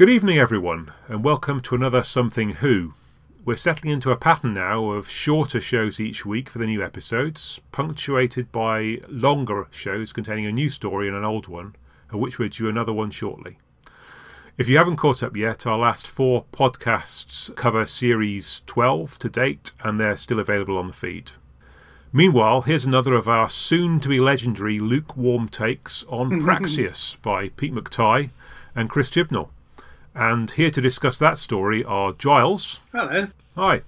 Good evening, everyone, and welcome to another Something Who. We're settling into a pattern now of shorter shows each week for the new episodes, punctuated by longer shows containing a new story and an old one, of which we're due another one shortly. If you haven't caught up yet, our last four podcasts cover series 12 to date, and they're still available on the feed. Meanwhile, here's another of our soon to be legendary lukewarm takes on Praxeus by Pete McTighe and Chris Chibnall. And here to discuss that story are Giles. Hello. Hi.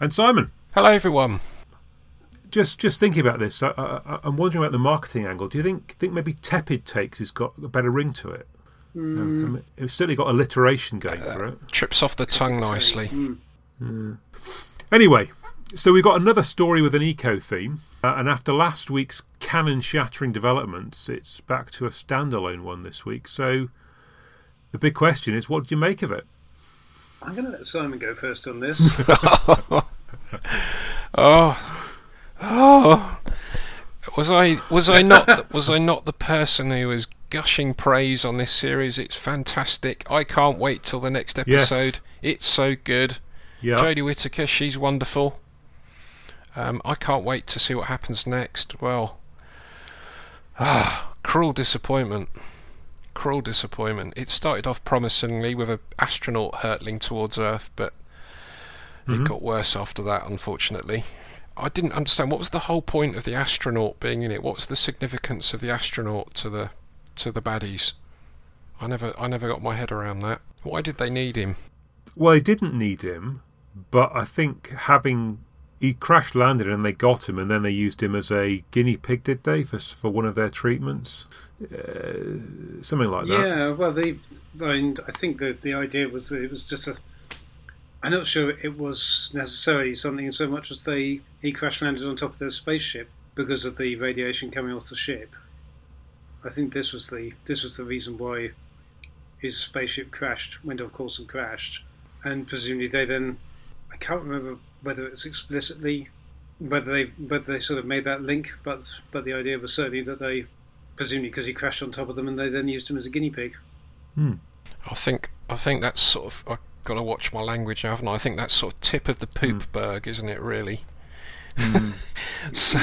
And Simon. Hello, everyone. Just just thinking about this, I, I, I'm wondering about the marketing angle. Do you think think maybe Tepid Takes has got a better ring to it? Mm. I mean, it's certainly got alliteration going uh, for it. Trips off the tongue nicely. Mm. Anyway, so we've got another story with an eco theme, uh, and after last week's canon shattering developments, it's back to a standalone one this week. So the big question is, what do you make of it? I'm going to let Simon go first on this. oh, oh, was I was I not was I not the person who was gushing praise on this series? It's fantastic. I can't wait till the next episode. Yes. It's so good. Yep. Jodie Whittaker, she's wonderful. Um, I can't wait to see what happens next. Well, ah, cruel disappointment cruel disappointment. It started off promisingly with an astronaut hurtling towards Earth, but mm-hmm. it got worse after that, unfortunately. I didn't understand what was the whole point of the astronaut being in it. What was the significance of the astronaut to the to the baddies? I never I never got my head around that. Why did they need him? Well, they didn't need him, but I think having he crash landed and they got him, and then they used him as a guinea pig, did they, for for one of their treatments, uh, something like that. Yeah, well, they, I, mean, I think that the idea was that it was just a. I'm not sure it was necessarily something so much as they he crash landed on top of their spaceship because of the radiation coming off the ship. I think this was the this was the reason why his spaceship crashed, went off course and crashed, and presumably they then I can't remember whether it's explicitly whether they whether they sort of made that link, but but the idea was certainly that they presumably because he crashed on top of them and they then used him as a guinea pig. Hmm. I think I think that's sort of I've got to watch my language, haven't I? I think that's sort of tip of the poop mm. berg, isn't it? Really. Mm. so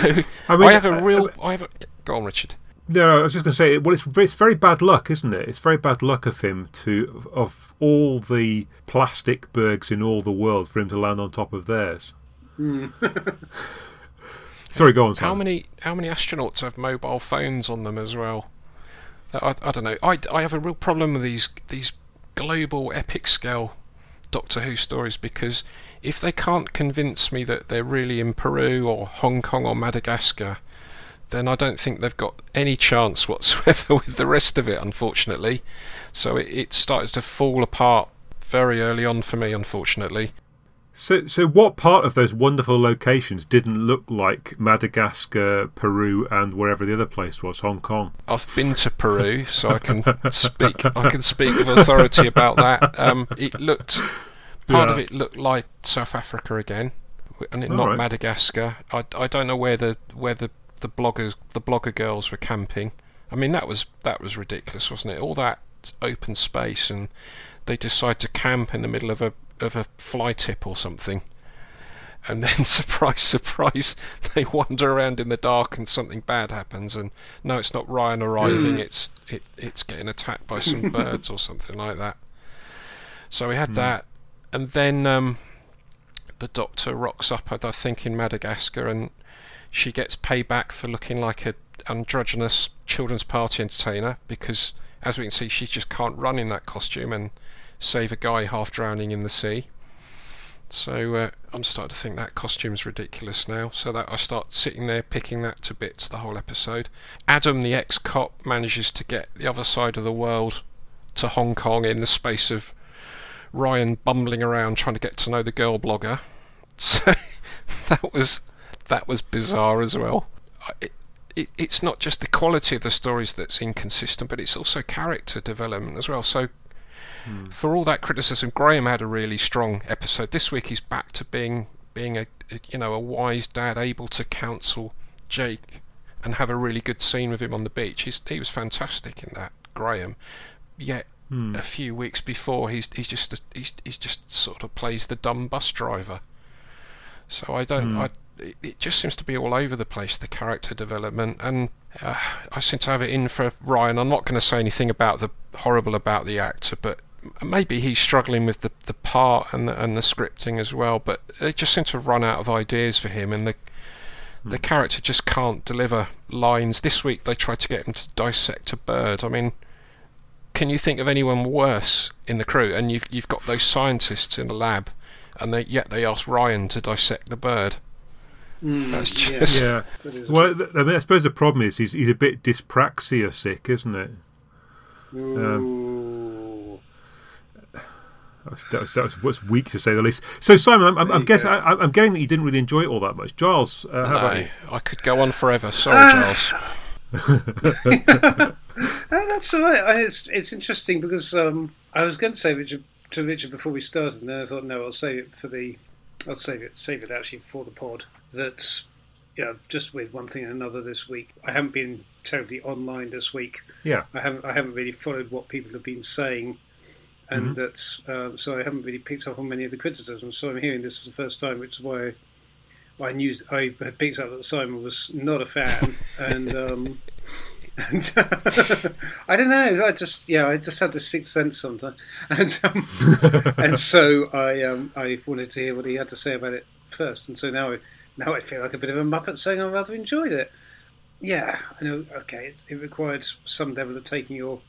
I, mean, I have a real I, I have a, go on, Richard. No, I was just going to say, well, it's it's very bad luck, isn't it? It's very bad luck of him to of all the plastic bergs in all the world for him to land on top of theirs. Mm. Sorry, go on. Sam. How many how many astronauts have mobile phones on them as well? I, I don't know. I, I have a real problem with these these global epic scale Doctor Who stories because if they can't convince me that they're really in Peru or Hong Kong or Madagascar, then I don't think they've got any chance whatsoever with the rest of it, unfortunately. So it, it started to fall apart very early on for me, unfortunately. So, so what part of those wonderful locations didn't look like Madagascar, Peru, and wherever the other place was, Hong Kong? I've been to Peru, so I can speak. I can speak with authority about that. Um, it looked part yeah. of it looked like South Africa again, and it, not right. Madagascar. I, I don't know where the where the the bloggers, the blogger girls were camping. I mean, that was that was ridiculous, wasn't it? All that open space, and they decide to camp in the middle of a of a fly tip or something. And then, surprise, surprise, they wander around in the dark and something bad happens. And no, it's not Ryan arriving; mm. it's it, it's getting attacked by some birds or something like that. So we had mm. that, and then um, the Doctor rocks up, I think, in Madagascar, and she gets payback for looking like a androgynous children's party entertainer because, as we can see, she just can't run in that costume and save a guy half drowning in the sea. So uh, I'm starting to think that costume's ridiculous now. So that I start sitting there picking that to bits the whole episode. Adam, the ex-cop, manages to get the other side of the world to Hong Kong in the space of Ryan bumbling around trying to get to know the girl blogger. So that was that was bizarre as well. It, it, it's not just the quality of the stories that's inconsistent, but it's also character development as well. So, hmm. for all that criticism, Graham had a really strong episode. This week, he's back to being being a, you know a wise dad, able to counsel Jake and have a really good scene with him on the beach. He's, he was fantastic in that, Graham. Yet a few weeks before, he's he's just he's he's just sort of plays the dumb bus driver. So I don't I it, it just seems to be all over the place the character development and uh, I seem to have it in for Ryan. I'm not going to say anything about the horrible about the actor, but maybe he's struggling with the, the part and the, and the scripting as well. But they just seem to run out of ideas for him, and the the character just can't deliver lines. This week they tried to get him to dissect a bird. I mean, can you think of anyone worse in the crew? And you've you've got those scientists in the lab, and they yet they asked Ryan to dissect the bird. Mm, That's yeah. just Yeah. That is Well, I mean, I suppose the problem is he's, he's a bit dyspraxia sick, isn't it? Ooh. That was, that was, that was what's weak to say the least. So Simon, I'm, I'm, I'm guessing. I, I'm getting that you didn't really enjoy it all that much. Giles, uh, how about no, you? I could go on forever. Sorry, Ah. Giles. Oh, that's all right. I- It's it's interesting because um, I was going to say Richard, to Richard before we started, and then I thought no, I'll save it for the, I'll save it save it actually for the pod. That yeah, just with one thing and another this week. I haven't been terribly online this week. Yeah. I haven't I haven't really followed what people have been saying, and that's um, so I haven't really picked up on many of the criticisms. So I'm hearing this for the first time, which is why. I knew I had picked up that Simon was not a fan, and um, and I don't know. I just yeah, I just had this sixth sense sometimes, and um, and so I um, I wanted to hear what he had to say about it first, and so now I, now I feel like a bit of a muppet saying I rather enjoyed it. Yeah, I know. Okay, it, it required some level of taking your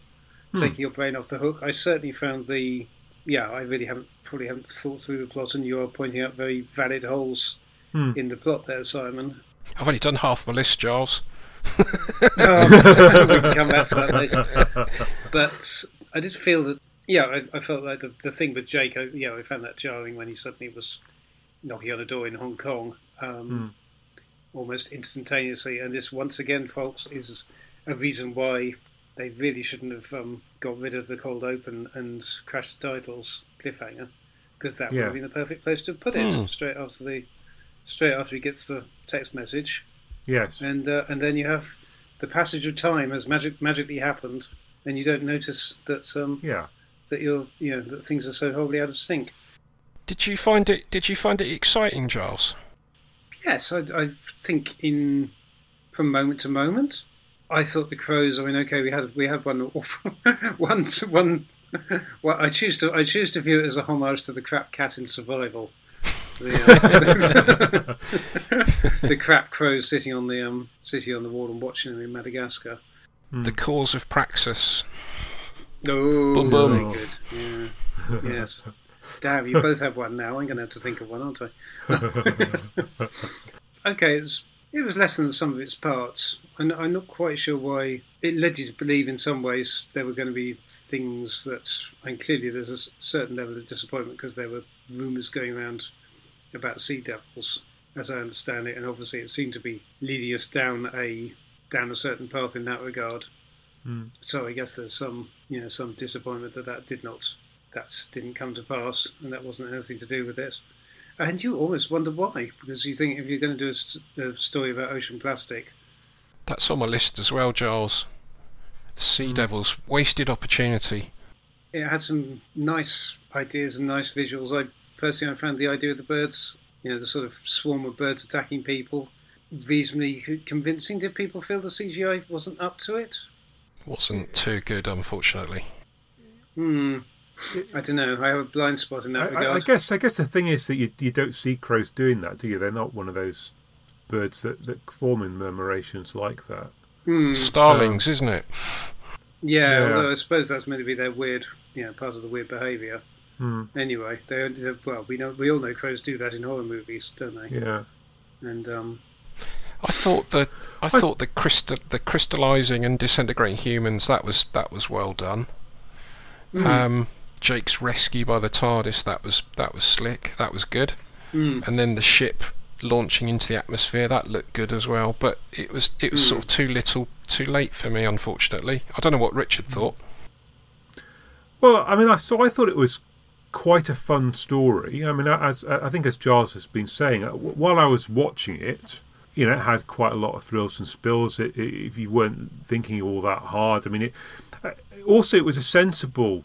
taking your brain off the hook. I certainly found the yeah, I really haven't probably haven't thought through the plot, and you are pointing out very valid holes Hmm. in the plot there, Simon. I've only done half my list, Giles. Um, we can come back to that later. But I did feel that, yeah, I, I felt like the, the thing with Jake, I, yeah, I found that jarring when he suddenly was knocking on a door in Hong Kong um, almost instantaneously. And this, once again, folks, is a reason why they really shouldn't have um, got rid of the cold open and crashed the titles cliffhanger because that would have been the perfect place to put it Hmm. straight after the straight after he gets the text message Yes. and uh, and then you have the passage of time has magic magically happened, and you don't notice that um, Yeah. that you're you know that things are so horribly out of sync. Did you find it? Did you find it exciting, Giles? Yes, I, I think in from moment to moment, I thought the crows. I mean, okay, we had we had one awful once one. Well, I choose to I choose to view it as a homage to the crap cat in Survival. The, uh, the crap crows sitting on the um sitting on the wall and watching them in Madagascar. The cause of Praxeus. Oh, Boom, boom. very good. Yeah. yes. Damn, you both have one now. I'm going to have to think of one, aren't I? okay, it was, it was less than the sum of its parts. I'm, I'm not quite sure why it led you to believe in some ways there were going to be things that, and clearly there's a certain level of disappointment because there were rumours going around about sea devils, as I understand it, and obviously it seemed to be leading us down a down a certain path in that regard. Hmm. So I guess there's some, you know, some disappointment that that did not, that didn't come to pass, and that wasn't anything to do with it. And you almost wonder why, because you think if you're going to do a, st- a story about ocean plastic, That's on my list as well, Giles. Sea hmm. Devils wasted opportunity. it had some nice ideas and nice visuals. I personally, I found the idea of the birds, you know, the sort of swarm of birds attacking people, reasonably convincing. Did people feel the CGI wasn't up to it? Wasn't too good, unfortunately. Hmm. I don't know. I have a blind spot in I, that I, I regard. guess I guess the thing is that you you don't see crows doing that, do you? They're not one of those birds that, that form in murmurations like that. Hmm. Starlings, isn't it? Yeah, Yeah. although I suppose that's meant to be their weird, you know, part of the weird behaviour. Hmm. Anyway, they well, we know we all know crows do that in horror movies, don't they? Yeah. And um, I thought the I thought the crystal the crystallizing and disintegrating humans that was that was well done. Hmm. Um, Jake's rescue by the TARDIS that was that was slick. That was good. mm, And then the ship launching into the atmosphere that looked good as well. But it was it was sort of too little, too late for me, unfortunately. I don't know what Richard thought. Well, I mean, I so I thought it was quite a fun story. I mean, as I think as Giles has been saying, uh, while I was watching it, you know, it had quite a lot of thrills and spills. It, it, if you weren't thinking all that hard, I mean, it. uh, also it was a sensible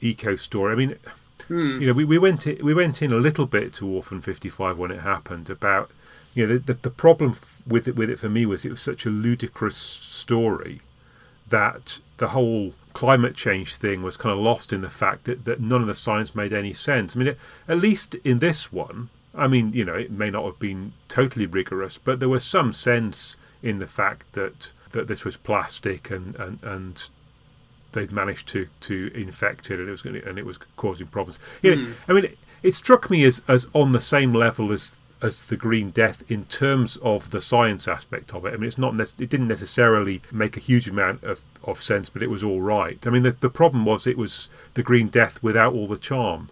eco story. I mean, Hmm. you know, we, we went in, we went in a little bit to Orphan Fifty Five when it happened about you know the the, the problem f- with it with it for me was it was such a ludicrous story that the whole climate change thing was kind of lost in the fact that, that none of the science made any sense. I mean, at least in this one, I mean, you know, it may not have been totally rigorous, but there was some sense in the fact that that this was plastic and and, and they'd managed to to infect it and it was to, and it was causing problems. You know, hmm. I mean, it, it struck me as as on the same level as as the Green Death in terms of the science aspect of it. I mean, it's not it didn't necessarily make a huge amount of, of sense, but it was all right. I mean, the, the problem was it was the Green Death without all the charm.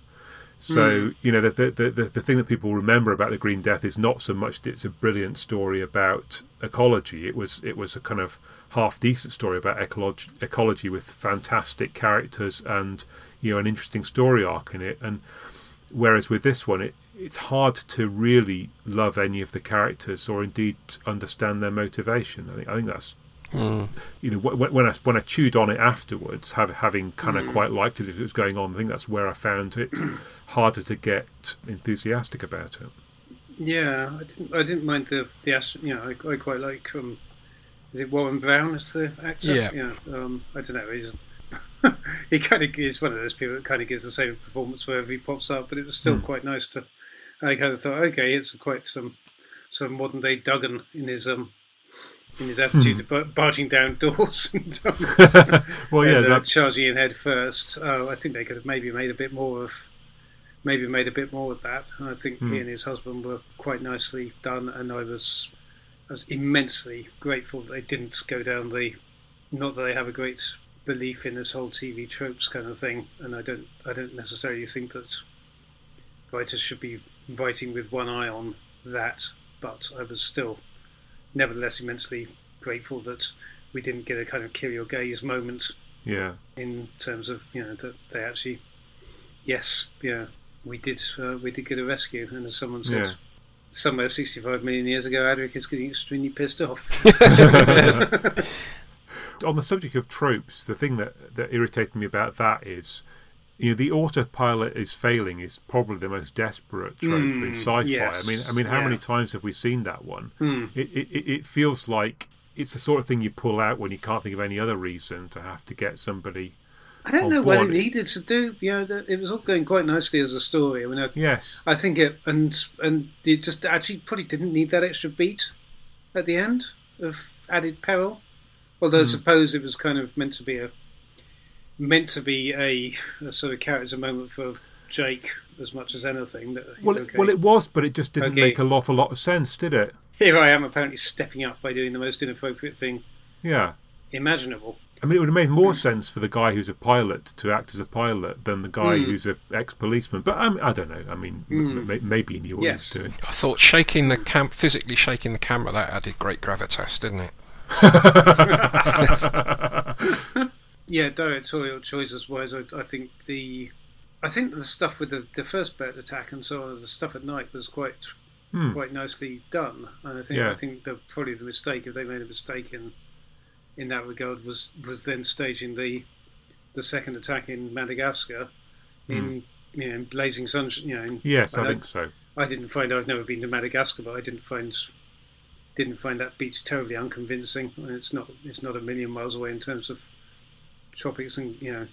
So hmm. you know the, the the the thing that people remember about the Green Death is not so much that it's a brilliant story about ecology. It was it was a kind of half decent story about ecology ecology with fantastic characters and you know an interesting story arc in it. And whereas with this one, it it's hard to really love any of the characters or indeed understand their motivation. I think I think that's you know when, when I when I chewed on it afterwards, have, having kind of quite liked it as it was going on. I think that's where I found it harder to get enthusiastic about it. Yeah, I didn't. I didn't mind the the astro- You know, I, I quite like. Um, is it Warren Brown as the actor? Yeah. Um, I don't know. He's he kind of is one of those people that kind of gives the same performance wherever he pops up. But it was still quite nice to. I kind of thought, okay, it's quite some some modern day Duggan in his um in his attitude to bar- barging down doors and, um, Well, yeah, and, uh, charging in head first. Uh, I think they could have maybe made a bit more of, maybe made a bit more of that. And I think he and his husband were quite nicely done, and I was, I was immensely grateful that they didn't go down the, not that they have a great belief in this whole TV tropes kind of thing, and I don't, I don't necessarily think that writers should be writing with one eye on that, but I was still, nevertheless, immensely grateful that we didn't get a kind of kill your gays moment yeah. in terms of you know that they actually yes yeah we did uh, we did get a rescue and as someone said Yeah. somewhere 65 million years ago Adric is getting extremely pissed off on the subject of tropes, the thing that, that irritated me about that is, you know, the autopilot is failing is probably the most desperate trope in Mm, sci-fi. yes, I mean, I mean, how yeah. many times have we seen that one? Hmm. It, it it- feels like it's the sort of thing you pull out when you can't think of any other reason to have to get somebody. I don't on know what it needed to do you know that- it was all going quite nicely as a story I mean I, Yes. I think it and and it just actually probably didn't need that extra beat at the end of added peril. Although I suppose it was kind of meant to be a meant to be a, a sort of character moment for Jake as much as anything. That, Well, okay, it, well, it was, but it just didn't Okay. make a awful lot of sense, did it? here I am apparently stepping up by doing the most inappropriate thing Yeah. imaginable. I mean, it would have made more sense for the guy who's a pilot to act as a pilot than the guy Hmm. who's an ex-policeman. But um, I don't know. I mean, m- m- maybe he knew what Yes. doing. I thought shaking the cam, physically shaking the camera, that added great gravitas, didn't it? Yeah, directorial choices wise, I, I think the I think the stuff with the, the first bird attack and so on, the stuff at night was quite Hmm. quite nicely done. And I think Yeah. I think the probably the mistake if they made a mistake in in that regard was was then staging the the second attack in Madagascar in you know in blazing sunshine. You know, in, Hmm. Yes, I I think so. I didn't find I've never been to Madagascar, but I didn't find didn't find that beach terribly unconvincing. And it's not it's not a million miles away in terms of tropics and you know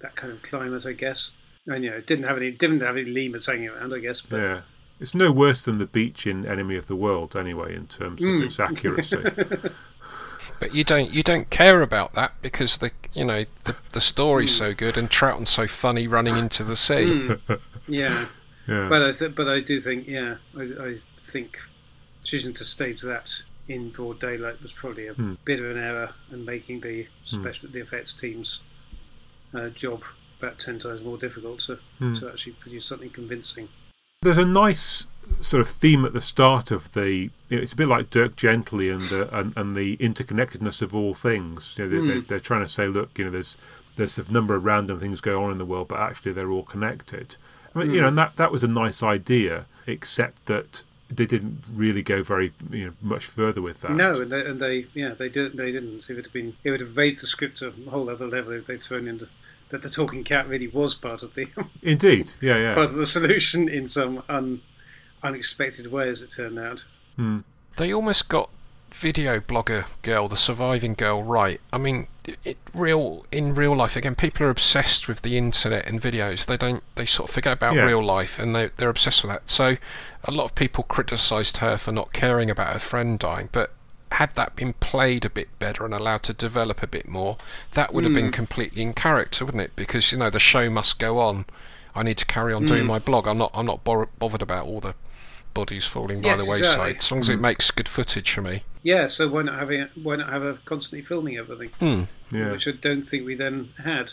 that kind of climate, I guess. And you know, didn't have any didn't have any lemurs hanging around, I guess. But Yeah. It's no worse than the beach in Enemy of the World, anyway, in terms of Hmm. its accuracy. But you don't you don't care about that because the you know the the story's so good and Troughton's so funny running into the sea. Hmm. yeah, yeah. but I th- but I do think yeah, I, I think choosing to stage that in broad daylight was probably a Hmm. bit of an error and making the special the effects team's uh, job about ten times more difficult to, Hmm. to actually produce something convincing. There's a nice sort of theme at the start of the. You know, it's a bit like Dirk Gently and the and, and the interconnectedness of all things. You know, they, they're, they're trying to say, look, you know, there's there's a number of random things going on in the world, but actually they're all connected. I mean, you know, and that that was a nice idea, except that they didn't really go very you know much further with that. No, and they, and they yeah they did they didn't. It would have been it would have raised the script to a whole other level if they'd thrown in the, that the talking cat really was part of the indeed yeah yeah part of the solution in some un, unexpected way as it turned out. Hmm. They almost got video blogger girl, the surviving girl, right. I mean, it, real in real life again, people are obsessed with the internet and videos. They don't. They sort of forget about Yeah. real life, and they they're obsessed with that. So, a lot of people criticised her for not caring about her friend dying, but. Had that been played a bit better and allowed to develop a bit more, that would have been mm. completely in character, wouldn't it? Because you know the show must go on. I need to carry on doing mm. my blog. I'm not. I'm not bor- bothered about all the bodies falling by Yes, the wayside. exactly. As long as it makes good footage for me. Yeah, so why not having why not have a constantly filming everything, Hmm. yeah which I don't think we then had.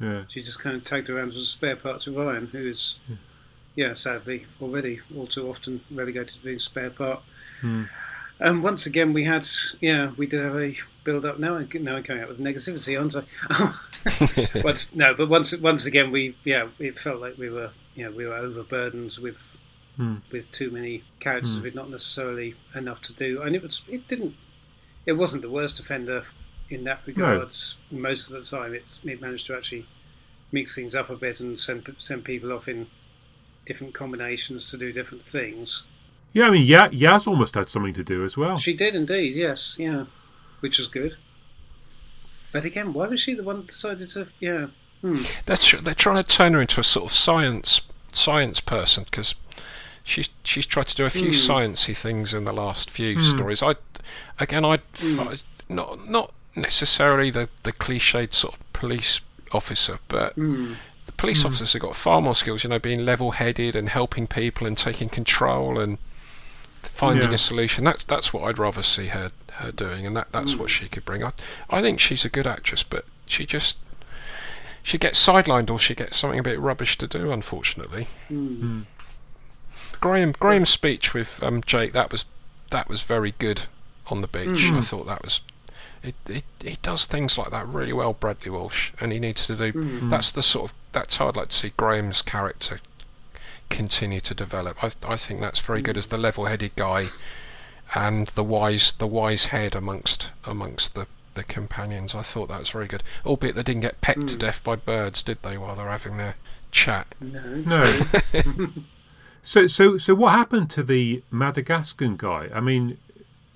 yeah She just kind of tagged around as a spare part to Ryan, who is, yeah, sadly already all too often relegated to being a spare part. Hmm. And once again, we had, yeah, we did have a build up. Now, I'm now I'm coming out with negativity, aren't I? but no, but once once again, we yeah, it felt like we were, you know, we were overburdened with Hmm. with too many characters with not necessarily enough to do, and it was it didn't, it wasn't the worst offender in that regard. Most of the time, it it managed to actually mix things up a bit and send send people off in different combinations to do different things. yeah. I mean, Ya Yaz almost had something to do as well. She did indeed, yes, yeah, which was good. But again, why was she the one that decided to? Yeah, hmm. They're, tr- they're trying to turn her into a sort of science science person because she's she's tried to do a few Hmm. sciencey things in the last few stories. I again, I Hmm. not not necessarily the the cliched sort of police officer, but Hmm. the police officers have got far more skills. You know, being level-headed and helping people and taking control and finding Yeah. a solution. That's that's what I'd rather see her her doing, and that that's what she could bring. I I think she's a good actress, but she just she gets sidelined or she gets something a bit rubbish to do. Unfortunately, Hmm. Graham Graham's speech with um, Jake that was that was very good on the beach. Mm. I thought that was. It, it, he does things like that really well, Bradley Walsh, and he needs to do. Mm. Mm. That's the sort of that's how I'd like to see Graham's character continue to develop. I, I think that's very good as the level-headed guy and the wise the wise head amongst amongst the, the companions. I thought that was very good. Albeit they didn't get pecked to death by birds, did they, while they're having their chat? no, No. so so so what happened to the Madagascan guy? I mean,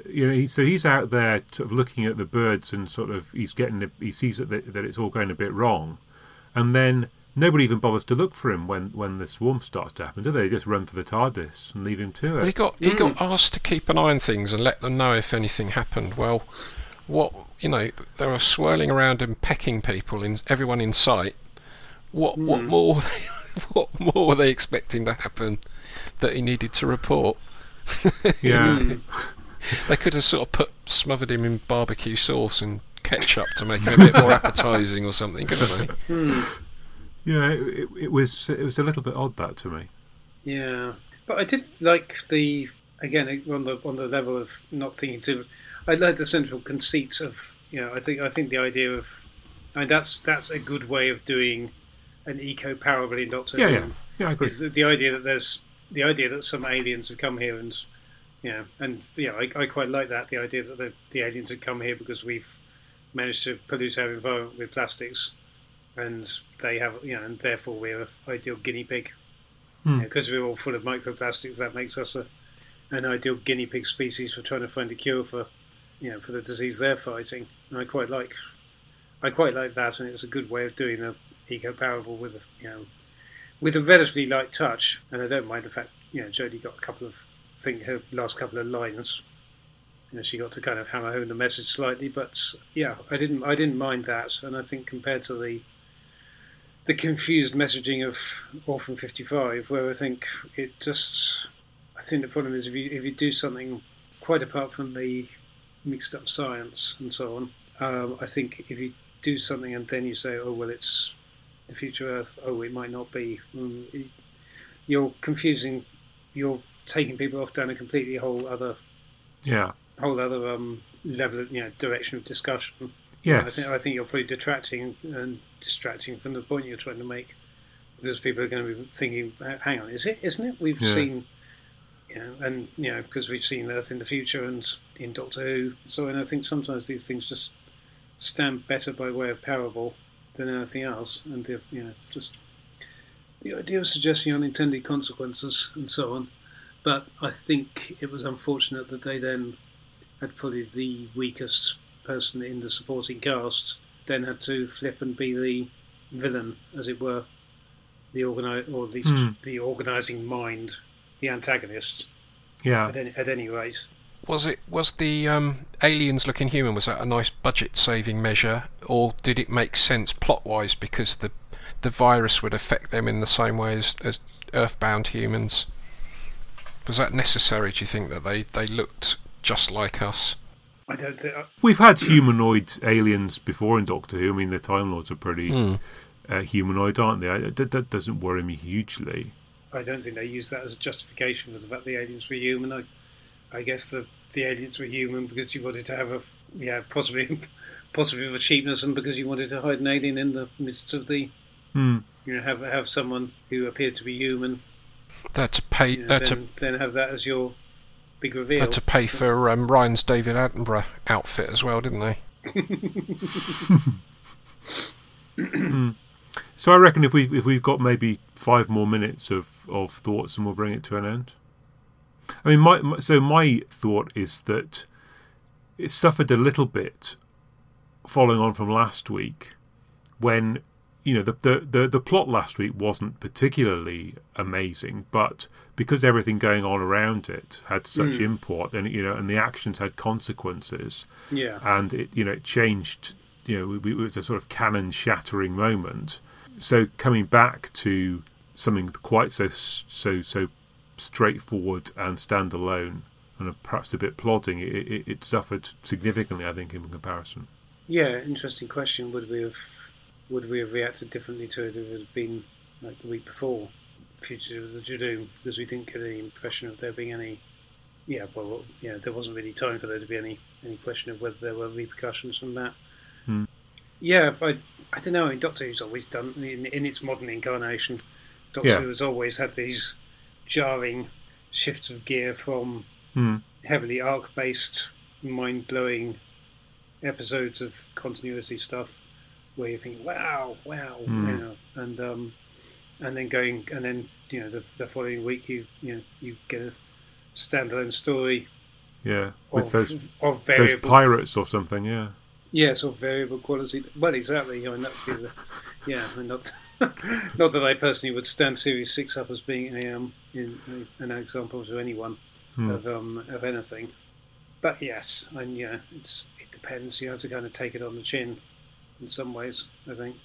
you know, he, so he's out there sort of looking at the birds and sort of he's getting the, he sees that that it's all going a bit wrong, and then nobody even bothers to look for him when when the swarm starts to happen, do they? They just run for the TARDIS and leave him to Well, he it. got he got hmm. asked to keep an eye on things and let them know if anything happened. Well, what you know, they were swirling around and pecking people in everyone in sight. What what hmm. more were they, what more were they expecting to happen that he needed to report? Yeah. Hmm. They could have sort of put smothered him in barbecue sauce and ketchup to make him a bit more appetising or something, couldn't they? Yeah, it, it, it was it was a little bit odd that to me. Yeah, but I did like the again on the on the level of not thinking too. much. I like the central conceit of you know I think I think the idea of and that's that's a good way of doing an eco parable in Doctor Yeah, Who. yeah, yeah. I agree. Is the, the idea that there's the idea that some aliens have come here and yeah, and yeah I, I quite like that the idea that the, the aliens have come here because we've managed to pollute our environment with plastics and they have you know and therefore we're an ideal guinea pig Hmm. because we're all full of microplastics that makes us a, an ideal guinea pig species for trying to find a cure for you know for the disease they're fighting and I quite like I quite like that and it's a good way of doing a eco parable with a, you know with a relatively light touch. And I don't mind the fact you know Jodie got a couple of I think her last couple of lines you know she got to kind of hammer home the message slightly. But yeah I didn't I didn't mind that. And I think compared to the the confused messaging of Orphan 55 where I think it just I think the problem is if you if you do something quite apart from the mixed up science and so on um, I think if you do something and then you say oh well it's the future Earth oh it might not be mm, you're confusing you're taking people off down a completely whole other Yeah. whole other um, level of you know direction of discussion I Yes. think I think you're probably detracting and distracting from the point you're trying to make, because people are going to be thinking, "Hang on, is it? Isn't it? We've Yeah. seen you know, and you know because we've seen Earth in the future and in Doctor Who, so and I think sometimes these things just stand better by way of parable than anything else, and the, you know just the idea of suggesting unintended consequences and so on. But I think it was unfortunate that they then had probably the weakest person in the supporting cast, then had to flip and be the villain, as it were, the organize or at least mm. the organising mind, the antagonist. Yeah. At any, at any rate. Was it was the um, aliens looking human? Was that a nice budget saving measure, or did it make sense plot wise because the the virus would affect them in the same way as, as earthbound humans? Was that necessary? Do you think that they, they looked just like us? I don't think. I... We've had humanoid aliens before in Doctor Who. I mean, the Time Lords are pretty mm. uh, humanoid, aren't they? I, that, that doesn't worry me hugely. I don't think they use that as a justification for the fact the aliens were human. I, I guess the the aliens were human because you wanted to have a yeah possibly possibly of a cheapness and because you wanted to hide an alien in the midst of the mm. you know have have someone who appeared to be human. That's pay. You know, that's then, a, then have that as your big reveal. Had to pay for um, Ryan's David Attenborough outfit as well, didn't they? so I reckon if we if we've got maybe five more minutes of, of thoughts, and we'll bring it to an end. I mean, my, my so my thought is that it suffered a little bit following on from last week when you know the, the, the the plot last week wasn't particularly amazing, but because everything going on around it had such mm. import, and you know, and the actions had consequences, yeah, and it you know it changed. You know, it was a sort of canon shattering moment. So coming back to something quite so so so straightforward and standalone, and perhaps a bit plodding, it, it, it suffered significantly, I think, in comparison. Yeah, interesting question. Would we have would we have reacted differently to it if it had been like the week before Fugitive of the Judoon because we didn't get any impression of there being any yeah well yeah there wasn't really time for there to be any any question of whether there were repercussions from that hmm. yeah but I don't know I mean, Doctor Who's always done in, in its modern incarnation Doctor yeah. Who has always had these jarring shifts of gear from hmm. heavily arc based mind blowing episodes of continuity stuff where you think, wow, wow, mm. you know, and um, and then going and then you know the, the following week you you know you get a standalone story. Yeah, with of, those of those pirates or something. Yeah. Yeah, sort of variable quality. Well, exactly. I mean, that would be the, yeah, I mean, not not that I personally would stand Series Six up as being a, um, in, a, an example to anyone hmm. of um, of anything, but yes, and yeah, it's it depends. You have to kind of take it on the chin in some ways. I think,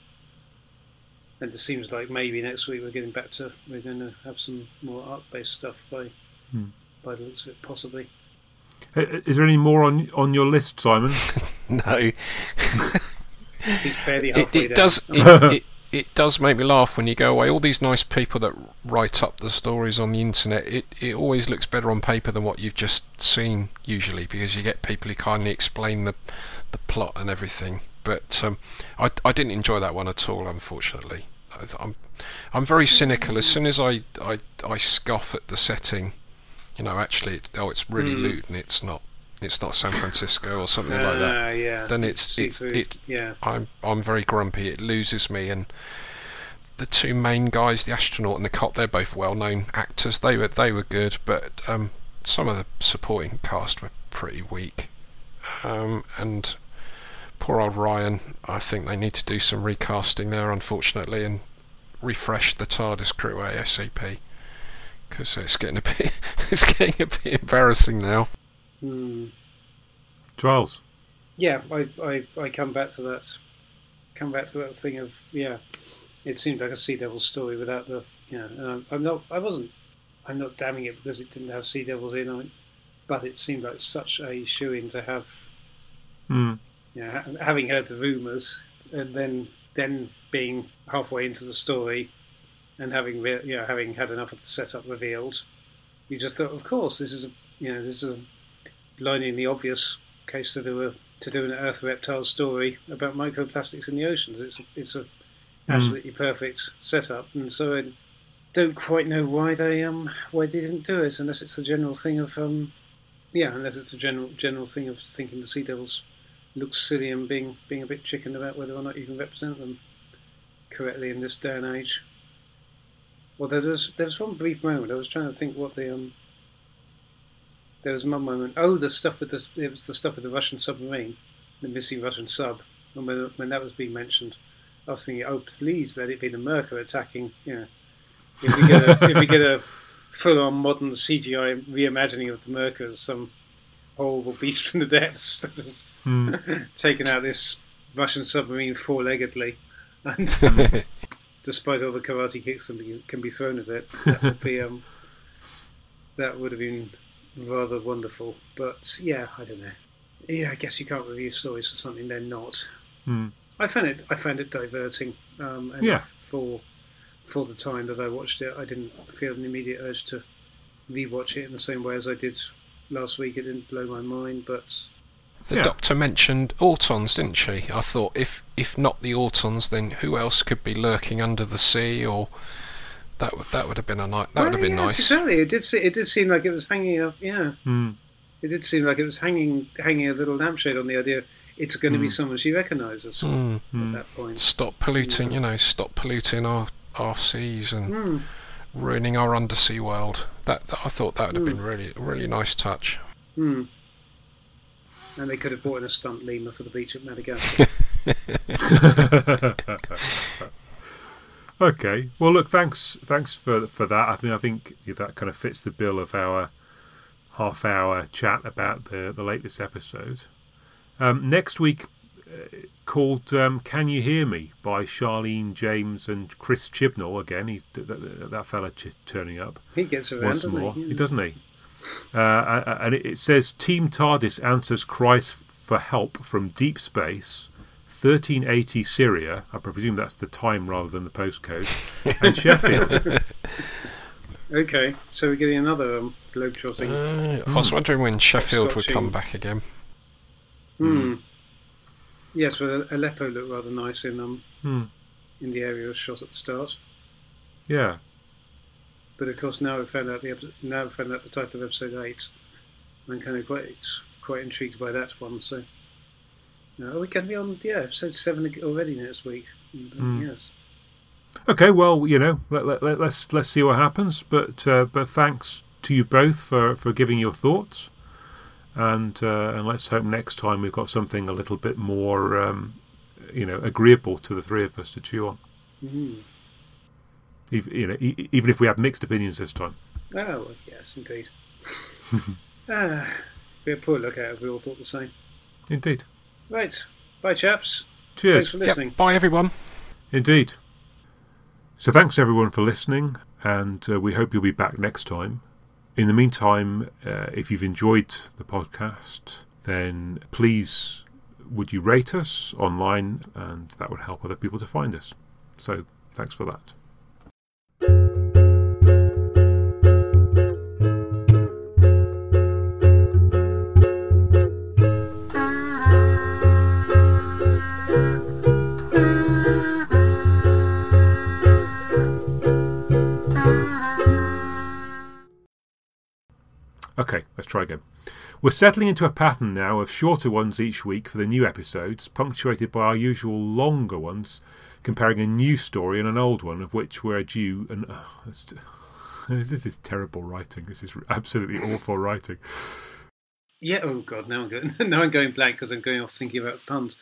and it seems like maybe next week we're getting back to we're going to have some more art-based stuff by hmm. by the looks of it, possibly. Is there any more on on your list, Simon? no. He's barely halfway it, it does. It, it, it does make me laugh when you go away. All these nice people that write up the stories on the internet, it, it always looks better on paper than what you've just seen usually because you get people who kindly explain the the plot and everything. But um, I, I didn't enjoy that one at all, unfortunately. I'm I'm very cynical. As soon as I, I, I scoff at the setting, you know, actually, it, oh, it's really mm. and It's not. It's not San Francisco or something uh, like that. Ah, yeah. Then it's it, it, yeah. I'm I'm very grumpy. It loses me and the two main guys, the astronaut and the cop, they're both well-known actors. They were they were good, but um, some of the supporting cast were pretty weak. Um, and poor old Ryan. I think they need to do some recasting there, unfortunately, and refresh the TARDIS crew ASAP because it's getting a bit it's getting a bit embarrassing now. Hmm. Giles. Yeah, I, I I come back to that come back to that thing of yeah, it seemed like a Sea Devil story without the you know. I'm, I'm not I wasn't I'm not damning it because it didn't have Sea Devils in it, but it seemed like such a shoe in to have. Mm you know, having heard the rumours and then then being halfway into the story and having re- you know having had enough of the setup revealed, you just thought, of course, this is a you know this is a blindingly obvious case to do a to do an Earth reptile story about microplastics in the oceans. It's it's a mm. absolutely perfect setup, and so I don't quite know why they um why they didn't do it, unless it's the general thing of um yeah, unless it's a general general thing of thinking the Sea Devils look silly and being being a bit chicken about whether or not you can represent them correctly in this day and age. Well, there was there was one brief moment. I was trying to think what the um. There was one moment. Oh, the stuff with the it was the stuff with the Russian submarine, the missing Russian sub. And when when that was being mentioned, I was thinking, oh, please let it be the Myrka attacking. You know, if we get a if we get a full on modern CGI reimagining of the Myrka as some horrible beast from the depths, mm. taking out this Russian submarine four leggedly, and um, despite all the karate kicks that can be thrown at it, that would be um, that would have been rather wonderful. But yeah, I don't know. Yeah, I guess you can't review stories for something they're not. Mm. I found it. I found it diverting. Um, yeah. For for the time that I watched it, I didn't feel an immediate urge to rewatch it in the same way as I did last week. It didn't blow my mind, but the yeah. doctor mentioned Autons, didn't she? I thought if if not the Autons, then who else could be lurking under the sea? Or that would that would have been a nice. That well, would have been yes, nice. Exactly. It did. It did seem like it was hanging up. Yeah. Mm. It did seem like it was hanging hanging a little lampshade on the idea it's going to mm. be hmm. someone she recognises mm. at hmm. that point. Stop polluting. Yeah. You know, stop polluting our our seas and hmm. ruining our undersea world. That, that I thought that would have been really really nice touch. Hmm. And they could have brought in a stunt lemur for the beach at Madagascar. okay. Well, look. Thanks. Thanks for for that. I think I think that kind of fits the bill of our half hour chat about the the latest episode. Um, next week, uh, called um, "Can You Hear Me" by Charlene James and Chris Chibnall. Again, he's that, that fella ch- turning up. He gets around, once more. He? he doesn't he? Uh, and it says Team TARDIS answers cries for help from deep space, 1380 Syria. I presume that's the time rather than the postcode, and Sheffield. okay, so we're getting another um, globetrotting. Uh, I was hmm. wondering when Sheffield would come back again. Hmm. Yes, well, Aleppo looked rather nice in um hmm. in the area was shot at the start. Yeah. But of course, now we've found out the episode, now we've found out the title of episode eight. I'm kind of quite quite intrigued by that one. So, no, we can be on yeah episode seven already next week. And, mm. Yes. Okay, well, you know, let, let, let, let's let's see what happens. But uh, but thanks to you both for, for giving your thoughts, and uh, and let's hope next time we've got something a little bit more, um, you know, agreeable to the three of us to chew on. Mm-hmm even, you know, even if we have mixed opinions this time. Oh yes, indeed. ah, be a poor look if we all thought the same. Indeed. Right. Bye, chaps. Cheers. Thanks for listening. Yep. Bye, everyone. Indeed. So thanks everyone for listening, and uh, we hope you'll be back next time. In the meantime, uh, if you've enjoyed the podcast, then please would you rate us online, and that would help other people to find us. So thanks for that. Okay, let's try again. We're settling into a pattern now of shorter ones each week for the new episodes, punctuated by our usual longer ones, comparing a new story and an old one, of which we're due. And oh, this is terrible writing. This is absolutely awful writing. Yeah. Oh God. Now I'm going. Now I'm going blank because I'm going off thinking about puns.